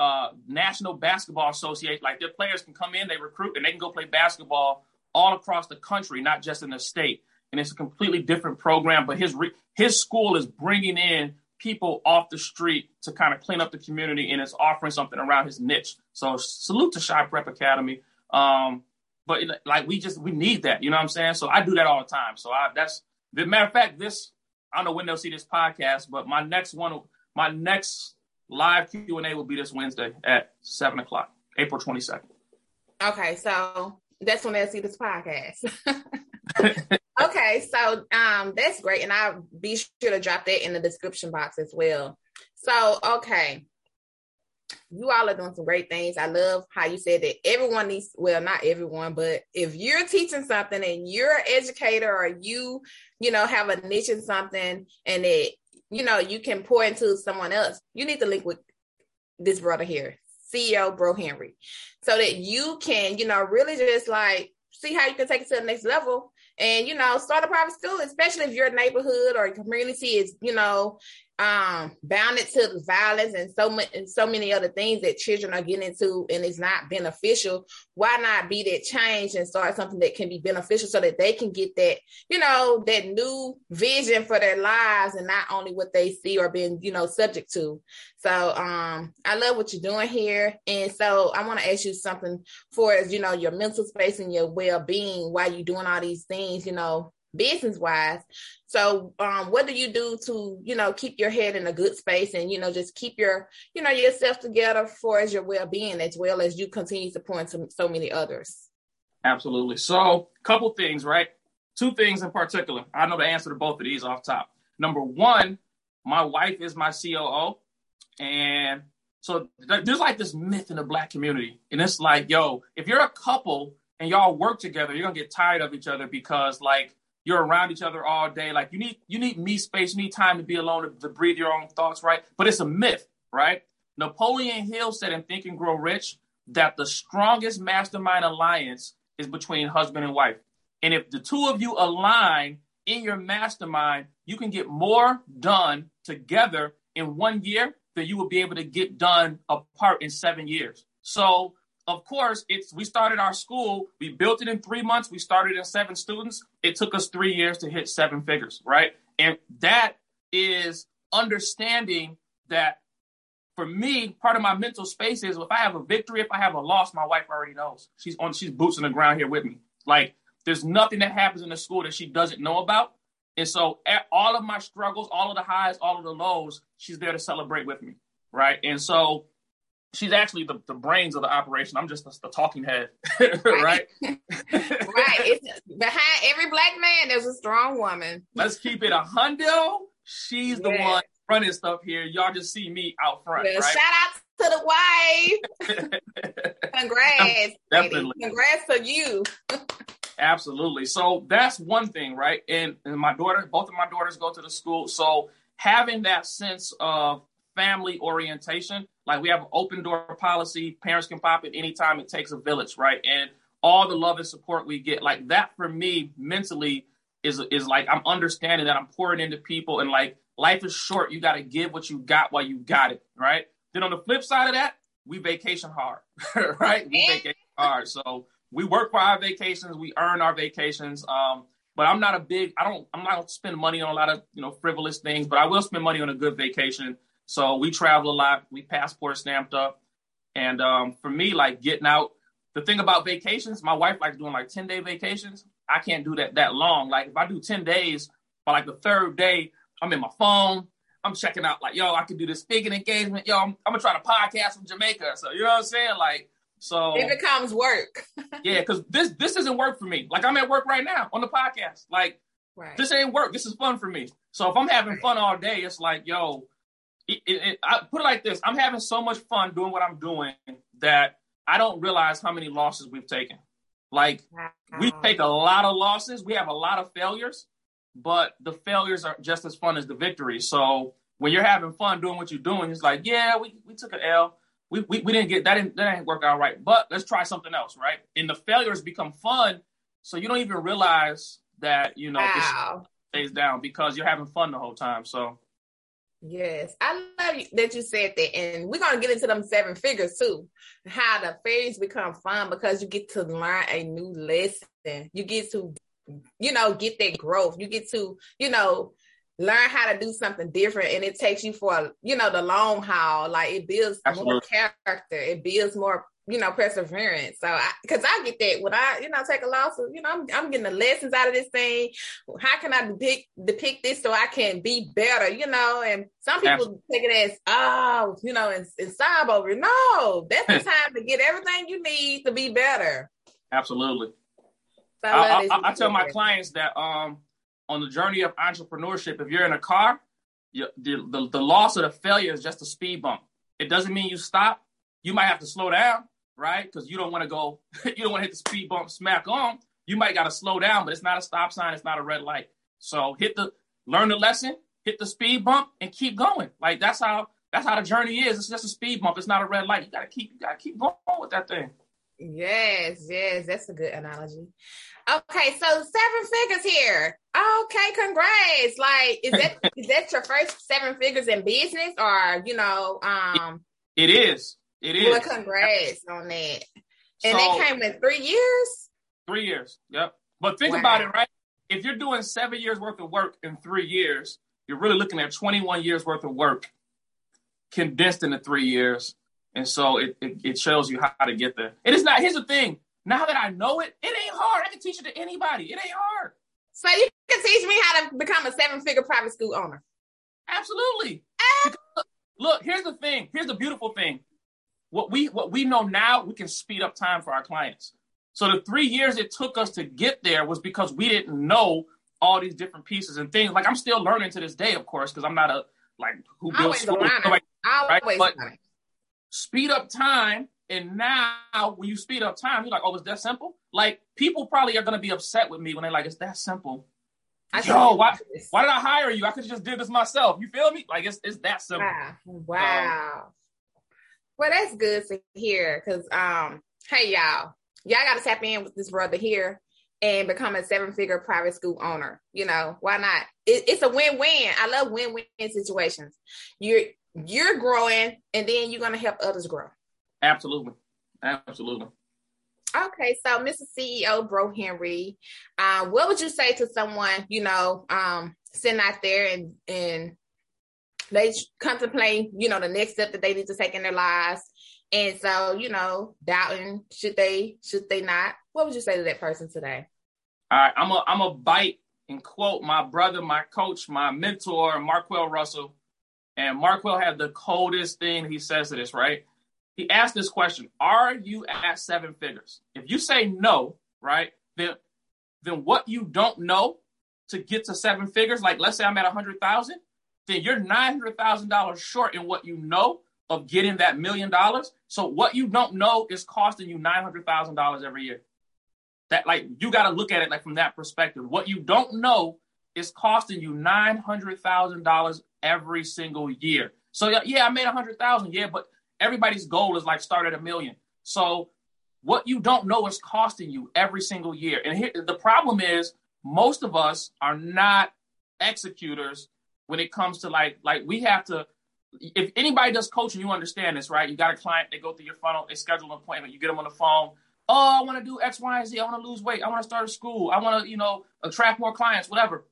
uh, National Basketball Association. Like, their players can come in, they recruit, and they can go play basketball all across the country, not just in the state. And it's a completely different program. But his re- his school is bringing in people off the street to kind of clean up the community and it's offering something around his niche. So salute to Shy Prep Academy. Um, but like we just we need that, you know what I'm saying? So I do that all the time. So I that's the matter of fact, this I don't know when they'll see this podcast, but my next one, my next live Q and A will be this Wednesday at seven o'clock, April 22nd. Okay, so that's when they'll see this podcast. okay, so um, that's great, and I'll be sure to drop that in the description box as well. So, okay, you all are doing some great things. I love how you said that everyone needs, well, not everyone, but if you're teaching something and you're an educator or you, you know, have a niche in something and it, you know, you can pour into someone else, you need to link with this brother here, CEO Bro Henry, so that you can, you know, really just like see how you can take it to the next level and you know start a private school especially if your neighborhood or community is you know um bounded to the violence and so much and so many other things that children are getting into and it's not beneficial why not be that change and start something that can be beneficial so that they can get that you know that new vision for their lives and not only what they see or being you know subject to. So um i love what you're doing here. And so i want to ask you something for as you know your mental space and your well-being while you're doing all these things you know business wise. So, um, what do you do to, you know, keep your head in a good space and, you know, just keep your, you know, yourself together for as your well being as well as you continue to point to so many others? Absolutely. So, couple things, right? Two things in particular. I know the answer to both of these off top. Number one, my wife is my COO. And so there's like this myth in the black community. And it's like, yo, if you're a couple and y'all work together, you're gonna get tired of each other because like you're around each other all day. Like you need you need me space, you need time to be alone to, to breathe your own thoughts, right? But it's a myth, right? Napoleon Hill said in Think and Grow Rich that the strongest mastermind alliance is between husband and wife. And if the two of you align in your mastermind, you can get more done together in one year than you will be able to get done apart in seven years. So of course, it's we started our school, we built it in three months, we started in seven students. It took us three years to hit seven figures, right? And that is understanding that for me, part of my mental space is if I have a victory, if I have a loss, my wife already knows. She's on, she's boots on the ground here with me. Like there's nothing that happens in the school that she doesn't know about. And so at all of my struggles, all of the highs, all of the lows, she's there to celebrate with me. Right. And so she's actually the, the brains of the operation. I'm just the, the talking head. right. right. It's, behind every black man, there's a strong woman. Let's keep it a hundo. She's the one running stuff here. Y'all just see me out front. right? Shout out to the wife. Congrats. Definitely. Congrats to you. Absolutely. So that's one thing, right? And, and my daughter, both of my daughters go to the school. So having that sense of family orientation, like we have an open door policy, parents can pop it anytime it takes a village, right? And all the love and support we get, like that for me mentally is is like I'm understanding that I'm pouring into people and like life is short. You got to give what you got while you got it, right? Then on the flip side of that, we vacation hard, right? We vacation hard. So we work for our vacations, we earn our vacations. Um, but I'm not a big, I don't, I'm not gonna spend money on a lot of, you know, frivolous things, but I will spend money on a good vacation. So we travel a lot, we passport stamped up. And um, for me, like getting out, the thing about vacations, my wife likes doing like 10 day vacations. I can't do that that long. Like if I do 10 days, by like the third day, I'm in my phone. I'm checking out like, yo, I can do this speaking engagement. Yo, I'm, I'm gonna try to podcast from Jamaica. So you know what I'm saying? Like, so it becomes work. yeah, because this this isn't work for me. Like I'm at work right now on the podcast. Like right. this ain't work. This is fun for me. So if I'm having right. fun all day, it's like, yo, it, it, I put it like this: I'm having so much fun doing what I'm doing that I don't realize how many losses we've taken. Like wow. we take a lot of losses. We have a lot of failures, but the failures are just as fun as the victories. So when you're having fun doing what you're doing, it's like, yeah, we, we took an L. We, we, we didn't get that didn't that didn't work out right, but let's try something else, right? And the failures become fun, so you don't even realize that you know wow. this stays down because you're having fun the whole time. So Yes, I love you, that you said that, and we're gonna get into them seven figures too. How the fairies become fun because you get to learn a new lesson. You get to, you know, get that growth. You get to, you know, learn how to do something different, and it takes you for, you know, the long haul. Like it builds Absolutely. more character. It builds more you know, perseverance. So, because I, I, get that when I, you know, take a loss, you know, I'm, I'm getting the lessons out of this thing. How can I depict depict this so I can be better? You know, and some people Absolutely. take it as, oh, you know, and, and sob over. No, that's the time to get everything you need to be better. Absolutely. So I, I, I, tell my clients that um on the journey of entrepreneurship, if you're in a car, you, the, the the loss or the failure is just a speed bump. It doesn't mean you stop. You might have to slow down right? Because you don't want to go, you don't want to hit the speed bump smack on. You might got to slow down, but it's not a stop sign. It's not a red light. So hit the, learn the lesson, hit the speed bump, and keep going. Like that's how that's how the journey is. It's just a speed bump. It's not a red light. You gotta keep you gotta keep going with that thing. Yes, yes, that's a good analogy. Okay, so seven figures here. Okay, congrats. Like, is that is that your first seven figures in business, or you know, um, it, it is. It is. Well, congrats on that. And so, they came in three years? Three years. Yep. But think wow. about it, right? If you're doing seven years worth of work in three years, you're really looking at 21 years worth of work condensed into three years. And so it, it, it shows you how to get there. It is not, here's the thing. Now that I know it, it ain't hard. I can teach it to anybody. It ain't hard. So you can teach me how to become a seven figure private school owner. Absolutely. Ah. Look, here's the thing. Here's the beautiful thing what we what we know now, we can speed up time for our clients. So the three years it took us to get there was because we didn't know all these different pieces and things. Like I'm still learning to this day, of course, because I'm not a like who builds schools, right? But speed up time, and now when you speed up time, you're like, oh, it's that simple. Like people probably are gonna be upset with me when they're like, it's that simple. I Yo, why, why did I hire you? I could just did this myself. You feel me? Like it's it's that simple. Wow. wow. Um, well, that's good to hear because, um, hey, y'all, y'all got to tap in with this brother here and become a seven figure private school owner. You know, why not? It, it's a win win. I love win win situations. You're you're growing, and then you're gonna help others grow. Absolutely, absolutely. Okay, so Mr. CEO Bro Henry, uh, what would you say to someone you know um, sitting out there and and they contemplate, you know, the next step that they need to take in their lives. And so, you know, doubting should they, should they not? What would you say to that person today? All right, I'm a I'm a bite and quote my brother, my coach, my mentor, Marquel Russell. And Marquel had the coldest thing he says to this, right? He asked this question: Are you at seven figures? If you say no, right, then then what you don't know to get to seven figures, like let's say I'm at a hundred thousand, then you're nine hundred thousand dollars short in what you know of getting that million dollars. So what you don't know is costing you nine hundred thousand dollars every year. That like you got to look at it like from that perspective. What you don't know is costing you nine hundred thousand dollars every single year. So yeah, I made a hundred thousand, yeah, but everybody's goal is like start at a million. So what you don't know is costing you every single year. And here the problem is most of us are not executors when it comes to like like we have to if anybody does coaching, you understand this, right? You got a client, they go through your funnel, they schedule an appointment, you get them on the phone. Oh, I want to do X, Y, and Z. I want to lose weight. I want to start a school. I want to, you know, attract more clients, whatever.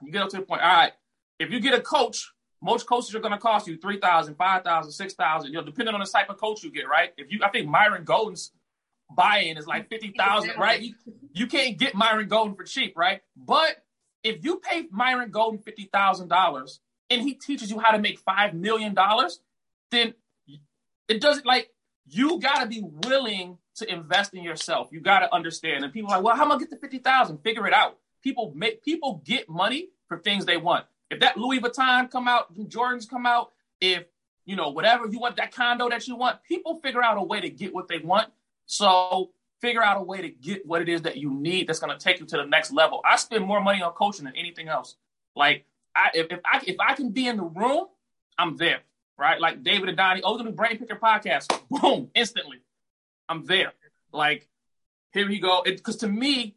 You get up to the point. All right. If you get a coach, most coaches are going to cost you 3000 5000 6000 you know, depending on the type of coach you get, right? If you, I think Myron Golden's buy-in is like 50000 right? You, you can't get Myron Golden for cheap, right? But if you pay Myron Golden $50,000 and he teaches you how to make $5 million, then it doesn't like you got to be willing to invest in yourself. You got to understand. And people are like, well, how am I gonna get the 50,000? Figure it out. People make people get money for things they want. If that Louis Vuitton come out, Jordans come out, if you know whatever you want, that condo that you want, people figure out a way to get what they want. So figure out a way to get what it is that you need that's going to take you to the next level. I spend more money on coaching than anything else. Like I, if, if I if I can be in the room, I'm there. Right? Like David and Donnie, oh, gonna do Brain Picker podcast. Boom, instantly. I'm there. Like, here we go. Because to me,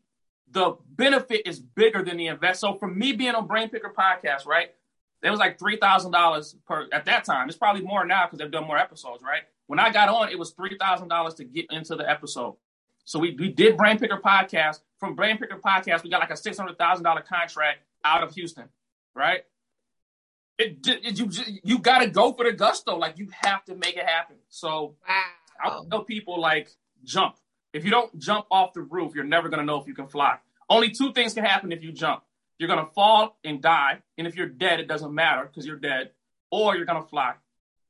the benefit is bigger than the invest. So for me being on Brain Picker podcast, right? It was like three thousand dollars per at that time. It's probably more now because they've done more episodes, right? When I got on, it was three thousand dollars to get into the episode. So we, we did Brain Picker podcast. From Brain Picker podcast, we got like a six hundred thousand dollar contract out of Houston, right? It, it, you you got to go for the gusto. Like you have to make it happen. So wow. I tell people like jump. If you don't jump off the roof, you're never gonna know if you can fly. Only two things can happen if you jump. You're gonna fall and die, and if you're dead, it doesn't matter because you're dead, or you're gonna fly.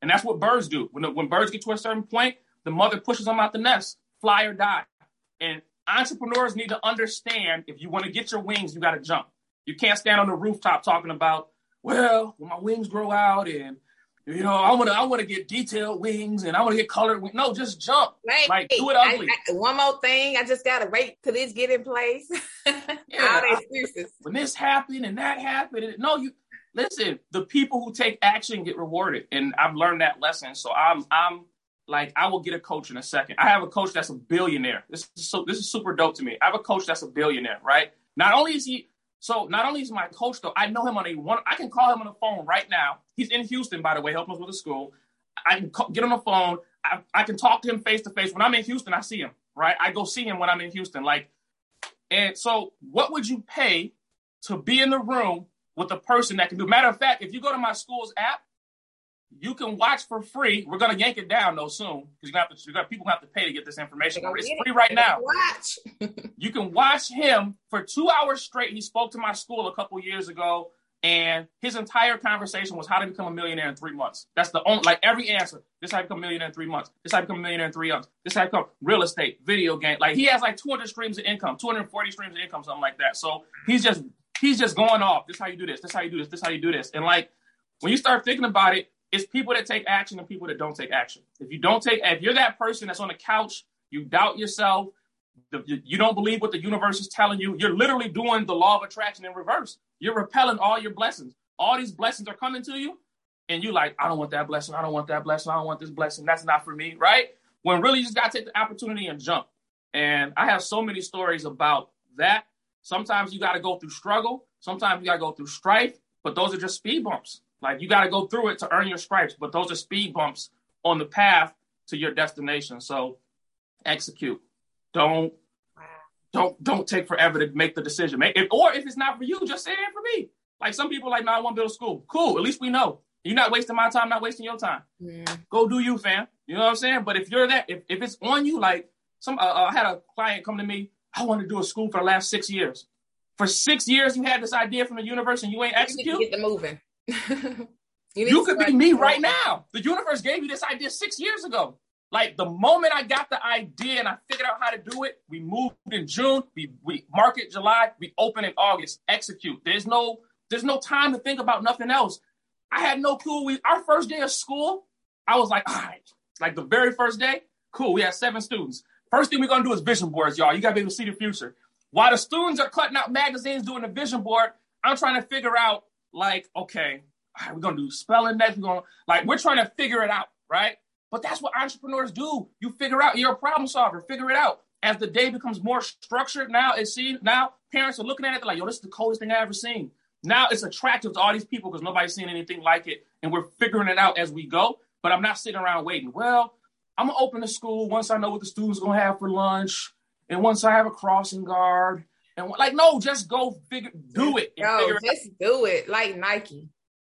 And that's what birds do. When the, when birds get to a certain point, the mother pushes them out the nest, fly or die. And entrepreneurs need to understand if you want to get your wings, you got to jump. You can't stand on the rooftop talking about, well, when my wings grow out and you know, I want to, I want to get detailed wings and I want to get colored wings. No, just jump. Right. Like do it ugly. I, I, one more thing, I just gotta wait till this get in place. yeah, All excuses. When this happened and that happened, and, no, you listen. The people who take action get rewarded, and I've learned that lesson. So I'm, I'm like, I will get a coach in a second. I have a coach that's a billionaire. This is so, this is super dope to me. I have a coach that's a billionaire, right? Not only is he so not only is my coach though, I know him on a one. I can call him on the phone right now. He's in Houston, by the way, helping us with the school. I can get on the phone. I, I can talk to him face to face. When I'm in Houston, I see him. Right, I go see him when I'm in Houston. Like, and so what would you pay to be in the room with a person that can do? Matter of fact, if you go to my school's app, you can watch for free. We're gonna yank it down though soon because you have to. You got people have to pay to get this information. But It's free right now. Watch. you can watch him for two hours straight. He spoke to my school a couple years ago, and his entire conversation was how to become a millionaire in three months. That's the only like every answer. This how to become a millionaire in three months. This how to become a millionaire in three months. This how to become real estate, video game. Like he has like 200 streams of income, 240 streams of income, something like that. So he's just he's just going off. This how you do this. This how you do this. This how you do this. And like when you start thinking about it it's people that take action and people that don't take action. If you don't take, if you're that person that's on the couch, you doubt yourself, you don't believe what the universe is telling you, you're literally doing the law of attraction in reverse. You're repelling all your blessings. All these blessings are coming to you, and you're like, I don't want that blessing. I don't want that blessing. I don't want this blessing. That's not for me, right? When really you just got to take the opportunity and jump. And I have so many stories about that. Sometimes you got to go through struggle. Sometimes you got to go through strife, but those are just speed bumps. Like you got to go through it to earn your stripes, but those are speed bumps on the path to your destination. So execute. Don't don't don't take forever to make the decision. Make or if it's not for you, just say it for me. Like some people like, no, I want to build a school. Cool. At least we know. You're not wasting my time, not wasting your time. Mm. Go do you, fam. You know what I'm saying? But if you're that, if, if it's on you, like some, uh, uh I had a client come to me. I want to do a school for the last six years. For six years, you had this idea from the universe and you ain't execute. Get the moving. you, you could be me right now. The universe gave you this idea six years ago. Like the moment I got the idea and I figured out how to do it, we moved in June, we we market July, we open in August. Execute. There's no there's no time to think about nothing else. I had no clue. We our first day of school, I was like, all right, like the very first day, cool. We had seven students. First thing we're gonna do is vision boards, y'all. You gotta be able to see the future. While the students are cutting out magazines doing the vision board, I'm trying to figure out, like, okay, we're gonna do spelling next. We're gonna like we're trying to figure it out, right? But that's what entrepreneurs do. You figure out, you're a problem solver, figure it out. As the day becomes more structured, now it's seen, now parents are looking at it, they're like, yo, this is the coolest thing I ever seen. Now it's attractive to all these people because nobody's seen anything like it. And we're figuring it out as we go. But I'm not sitting around waiting. Well, I'm gonna open the school once I know what the students gonna have for lunch, and once I have a crossing guard. And like, no, just go figure, do it. Yo, just it do it like Nike.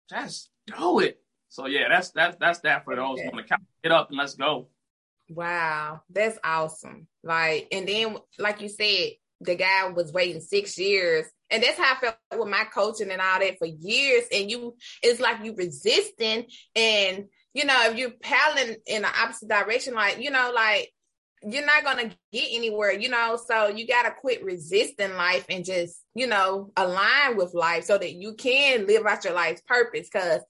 Just do it. So yeah, that's that's that's that for those okay. want to get up and let's go. Wow, that's awesome. Like, and then like you said, the guy was waiting six years. And that's how I felt with my coaching and all that for years. And you, it's like you resisting and, you know, if you're paddling in the opposite direction, like, you know, like you're not going to get anywhere, you know, so you got to quit resisting life and just, you know, align with life so that you can live out your life's purpose. Cause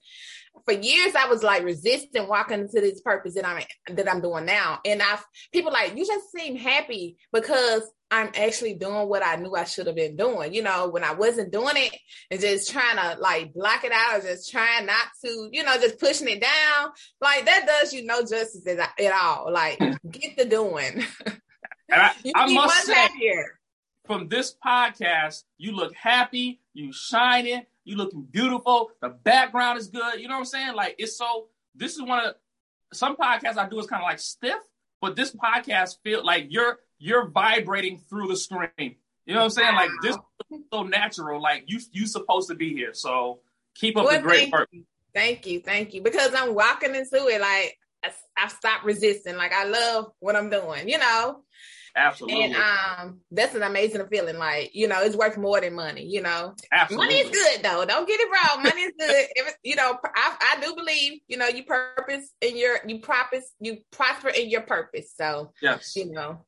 for years I was like resisting walking into this purpose that I'm that I'm doing now. And I people like you just seem happy because I'm actually doing what I knew I should have been doing. You know, when I wasn't doing it and just trying to like block it out or just trying not to, you know, just pushing it down, like that does you no justice at, all. Like hmm. get the doing. And I, I must say, happier. from this podcast, you look happy, you shining, you looking beautiful, the background is good. You know what I'm saying? Like it's so. This is one of some podcasts I do is kind of like stiff, but this podcast feel like you're you're vibrating through the screen. You know what I'm saying? Like this so natural. Like you you supposed to be here. So keep up well, the great work. You. Thank you, thank you. Because I'm walking into it like I, I stopped resisting. Like I love what I'm doing. You know. Absolutely. And um, that's an amazing feeling. Like, you know, it's worth more than money, you know. Absolutely. Money is good though. Don't get it wrong. Money is good. You know, I, I do believe, you know, you purpose in your you purpose, you prosper in your purpose. So yes, you know.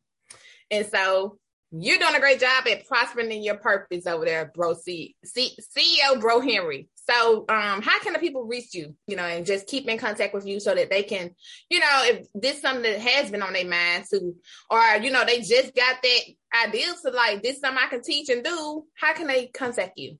And so you're doing a great job at prospering in your purpose over there, bro. C, C CEO Bro Henry. So, um, how can the people reach you, you know, and just keep in contact with you so that they can, you know, if this something that has been on their mind to, or, you know, they just got that idea to like, this something I can teach and do, how can they contact you?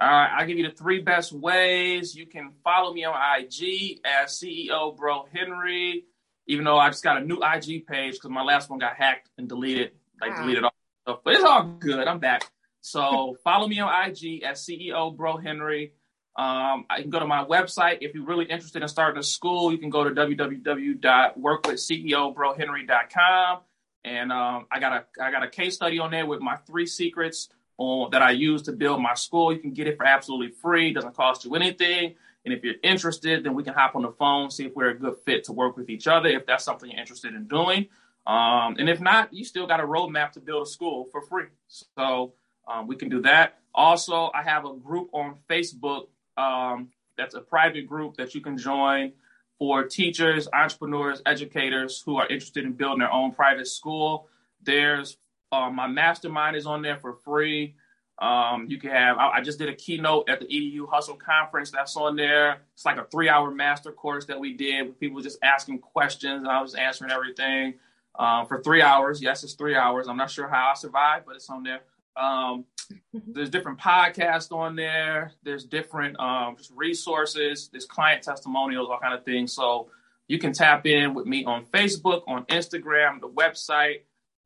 All right, I'll give you the three best ways. You can follow me on IG as CEO Bro Henry, even though I just got a new IG page because my last one got hacked and deleted, like wow. deleted all. But it's all good. I'm back. So follow me on IG at CEO Bro Henry. Um, I can go to my website. If you're really interested in starting a school, you can go to www.workwithceobrohenry.com. And um, I got a I got a case study on there with my three secrets on, that I use to build my school. You can get it for absolutely free. It doesn't cost you anything. And if you're interested, then we can hop on the phone, see if we're a good fit to work with each other, if that's something you're interested in doing. Um, and if not, you still got a roadmap to build a school for free. So um, we can do that. Also, I have a group on Facebook um, that's a private group that you can join for teachers, entrepreneurs, educators who are interested in building their own private school. There's uh, my mastermind is on there for free. Um, you can have. I, I, just did a keynote at the EDU Hustle conference. That's on there. It's like a three-hour master course that we did with people just asking questions, and I was answering everything um, for three hours. Yes, it's three hours. I'm not sure how I survived, but it's on there. Um, there's different podcasts on there. There's different um, just resources. There's client testimonials, all kind of things. So you can tap in with me on Facebook, on Instagram, the website.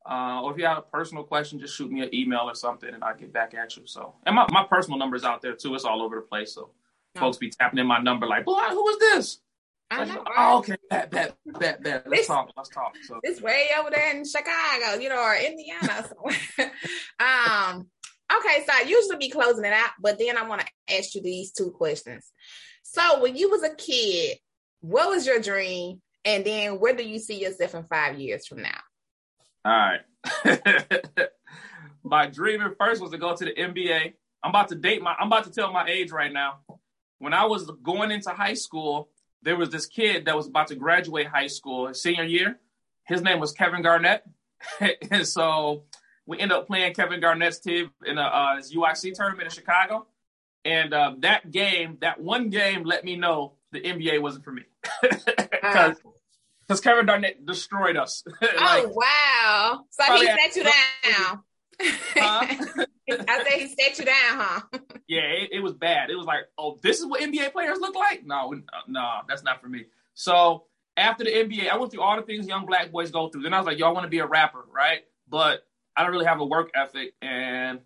Uh, or if you have a personal question, just shoot me an email or something, and I'll get back at you. So, and my, my personal number is out there too. It's all over the place. So, oh. folks be tapping in my number like, "Boy, who was this?" I know, oh, okay, bet, bet, bet, bet. Let's talk. Let's talk. So. It's way over there in Chicago, you know, or Indiana. um, okay, so I usually be closing it out, but then I want to ask you these two questions. So when you was a kid, what was your dream? And then where do you see yourself in five years from now? All right. my dream at first was to go to the NBA. I'm about to date my I'm about to tell my age right now. When I was going into high school, there was this kid that was about to graduate high school his senior year. His name was Kevin Garnett. and so we ended up playing Kevin Garnett's team in a uh, his UIC tournament in Chicago. And uh, that game, that one game, let me know the NBA wasn't for me because because Kevin Garnett destroyed us. like, oh wow! So he set you down. Huh? I said he set you down, huh? yeah, it, it, was bad. It was like, oh, this is what NBA players look like. No, uh, no, that's not for me. So after the NBA, I went through all the things young black boys go through. Then I was like, I want to be a rapper, right? But I don't really have a work ethic, and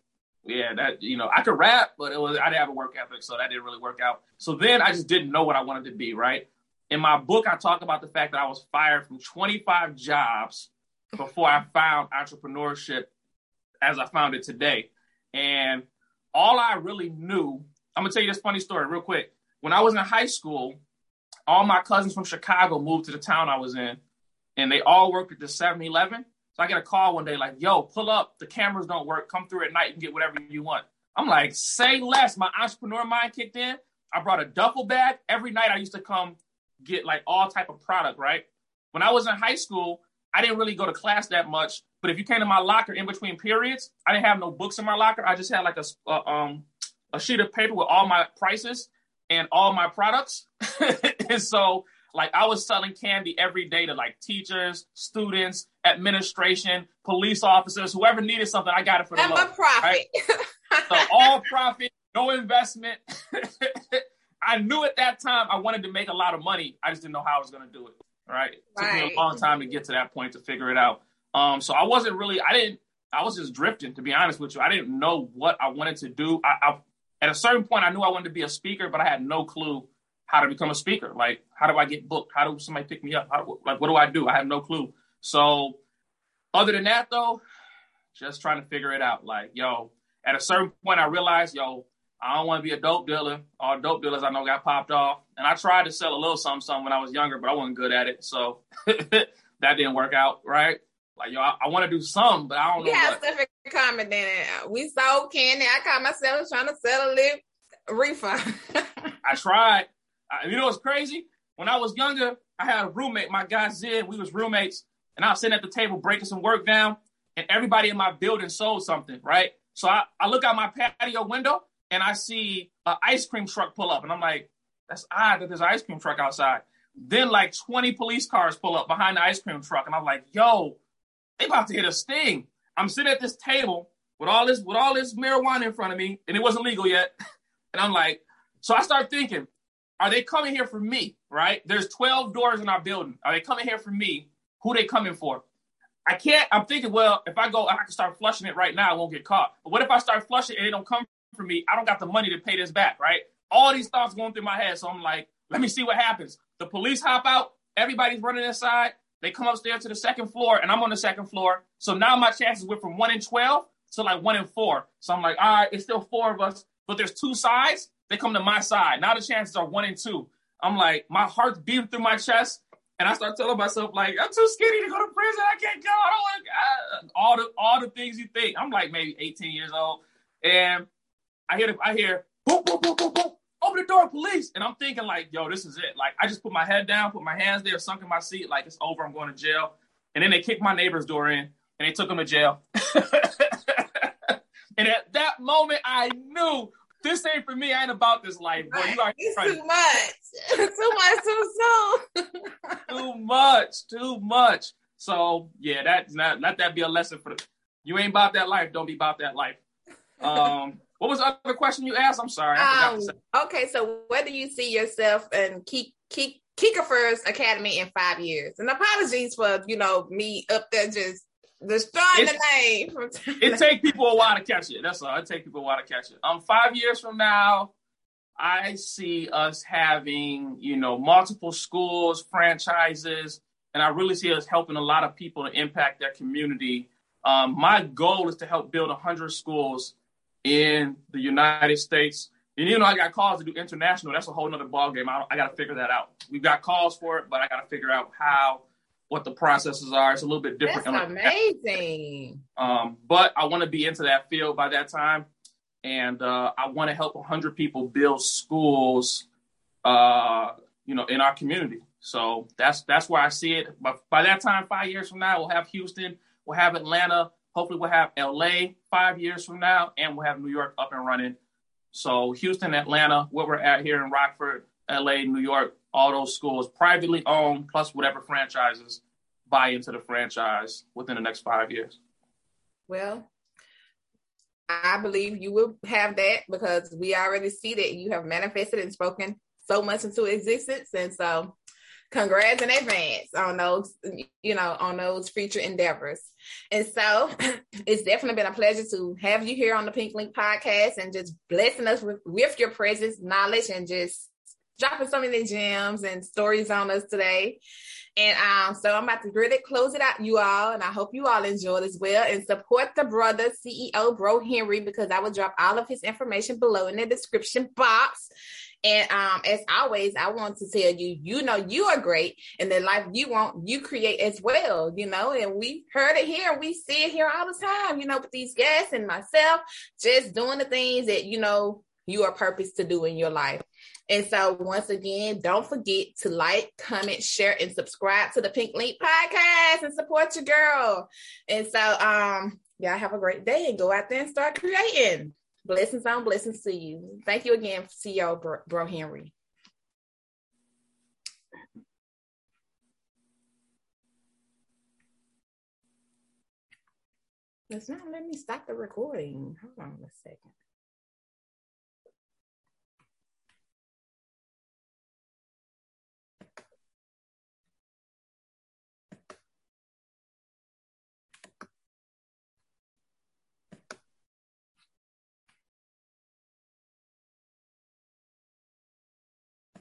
yeah, that you know, I could rap, but it was I didn't have a work ethic, so that didn't really work out. So then I just didn't know what I wanted to be, right? In my book, I talk about the fact that I was fired from 25 jobs before I found entrepreneurship as I found it today. And all I really knew, I'm gonna tell you this funny story real quick. When I was in high school, all my cousins from Chicago moved to the town I was in, and they all worked at the 7 Eleven. So I get a call one day like, yo, pull up, the cameras don't work, come through at night and get whatever you want. I'm like, say less. My entrepreneur mind kicked in. I brought a duffel bag. Every night I used to come get like all type of product, right? When I was in high school, I didn't really go to class that much. But if you came to my locker in between periods, I didn't have no books in my locker. I just had like a uh, um a sheet of paper with all my prices and all my products. and so like I was selling candy every day to like teachers, students, administration, police officers, whoever needed something, I got it for them. I'm a profit. Right? so all profit, no investment. I knew at that time I wanted to make a lot of money. I just didn't know how I was going to do it. Right? It took me a long time to get to that point to figure it out. Um, so I wasn't really, I didn't, I was just drifting, to be honest with you. I didn't know what I wanted to do. I, I, at a certain point, I knew I wanted to be a speaker, but I had no clue how to become a speaker. Like, how do I get booked? How do somebody pick me up? How, like, what do I do? I have no clue. So, other than that, though, just trying to figure it out. Like, yo, at a certain point, I realized, yo, I don't want to be a dope dealer. All dope dealers I know got popped off. And I tried to sell a little something, something when I was younger, but I wasn't good at it. So that didn't work out, right? Like, yo, I, I want to do some, but I don't know. We have stuff in common then. We sold candy. I caught myself trying to sell a lip refund. I tried. I, you know what's crazy? When I was younger, I had a roommate, my guy Zid. We was roommates, and I was sitting at the table breaking some work down, and everybody in my building sold something, right? So I, I look out my patio window, and I see an ice cream truck pull up, and I'm like, that's odd that there's an ice cream truck outside. Then like 20 police cars pull up behind the ice cream truck, and I'm like, yo, they about to hit a sting. I'm sitting at this table with all this with all this marijuana in front of me, and it wasn't legal yet. And I'm like, so I start thinking, are they coming here for me? Right? There's 12 doors in our building. Are they coming here for me? Who they coming for? I can't. I'm thinking, well, if I go, I can start flushing it right now. I won't get caught. But what if I start flushing and they don't come for me? I don't got the money to pay this back, right? All these thoughts going through my head. So I'm like, let me see what happens. The police hop out. Everybody's running inside. They come upstairs to the second floor, and I'm on the second floor. So now my chances went from one in twelve to like one in four. So I'm like, all right, it's still four of us, but there's two sides. They come to my side. Now the chances are one in two. I'm like, my heart's beating through my chest, and I start telling myself like, I'm too skinny to go to prison. I can't go. I don't all the all the things you think. I'm like maybe 18 years old, and I hear I hear boom boom boom boom boom open the door, police. And I'm thinking, like, yo, this is it. Like, I just put my head down, put my hands there, sunk in my seat, like, it's over, I'm going to jail. And then they kicked my neighbor's door in and they took him to jail. and at that moment, I knew this ain't for me. I ain't about this life, boy. You are it's too much. too much too soon. too much. Too much. So yeah, that's not let that be a lesson for the you ain't about that life. Don't be about that life. Um what was the other question you asked? I'm sorry. Um, okay, so where do you see yourself in Keek Keek Kiekerfur's Academy in five years? And apologies for you know me up there just destroying the name. it take people a while to catch it. That's all. It take people a while to catch it. Um, five years from now, I see us having you know multiple schools, franchises, and I really see us helping a lot of people to impact their community. Um, my goal is to help build hundred schools in the United States And even though I got calls to do international, that's a whole nother ball game. I, I got to figure that out. We've got calls for it, but I got to figure out how, what the processes are. It's a little bit different. That's amazing. Um, but I want to be into that field by that time, and uh, I want to help 100 people build schools, uh, you know, in our community. So that's that's where I see it. But by that time, five years from now, we'll have Houston, we'll have Atlanta, hopefully we'll have LA five years from now, and we'll have New York up and running. So Houston, Atlanta, where we're at here in Rockford, LA, New York, all those schools privately owned, plus whatever franchises buy into the franchise within the next five years. Well, I believe you will have that because we already see that you have manifested and spoken so much into existence. And so congrats in advance on those, you know, on those future endeavors. And so it's definitely been a pleasure to have you here on the Pink Link podcast and just blessing us with, with your presence, knowledge, and just dropping so many gems and stories on us today. And um, so I'm about to really close it out, you all, and I hope you all enjoyed as well. And support the brother CEO, Bro Henry, because I will drop all of his information below in the description box. And um, as always, I want to tell you, you know, you are great, and the life you want, you create as well. You know, and we heard it here, we see it here all the time. You know, with these guests and myself, just doing the things that you know you are purpose to do in your life. And so, once again, don't forget to like, comment, share, and subscribe to the Pink Link podcast and support your girl. And so, um, y'all have a great day and go out there and start creating. Blessings on blessings to you. Thank you again, CEO Bro, Bro Henry. It's not let me stop the recording. Hold on a second.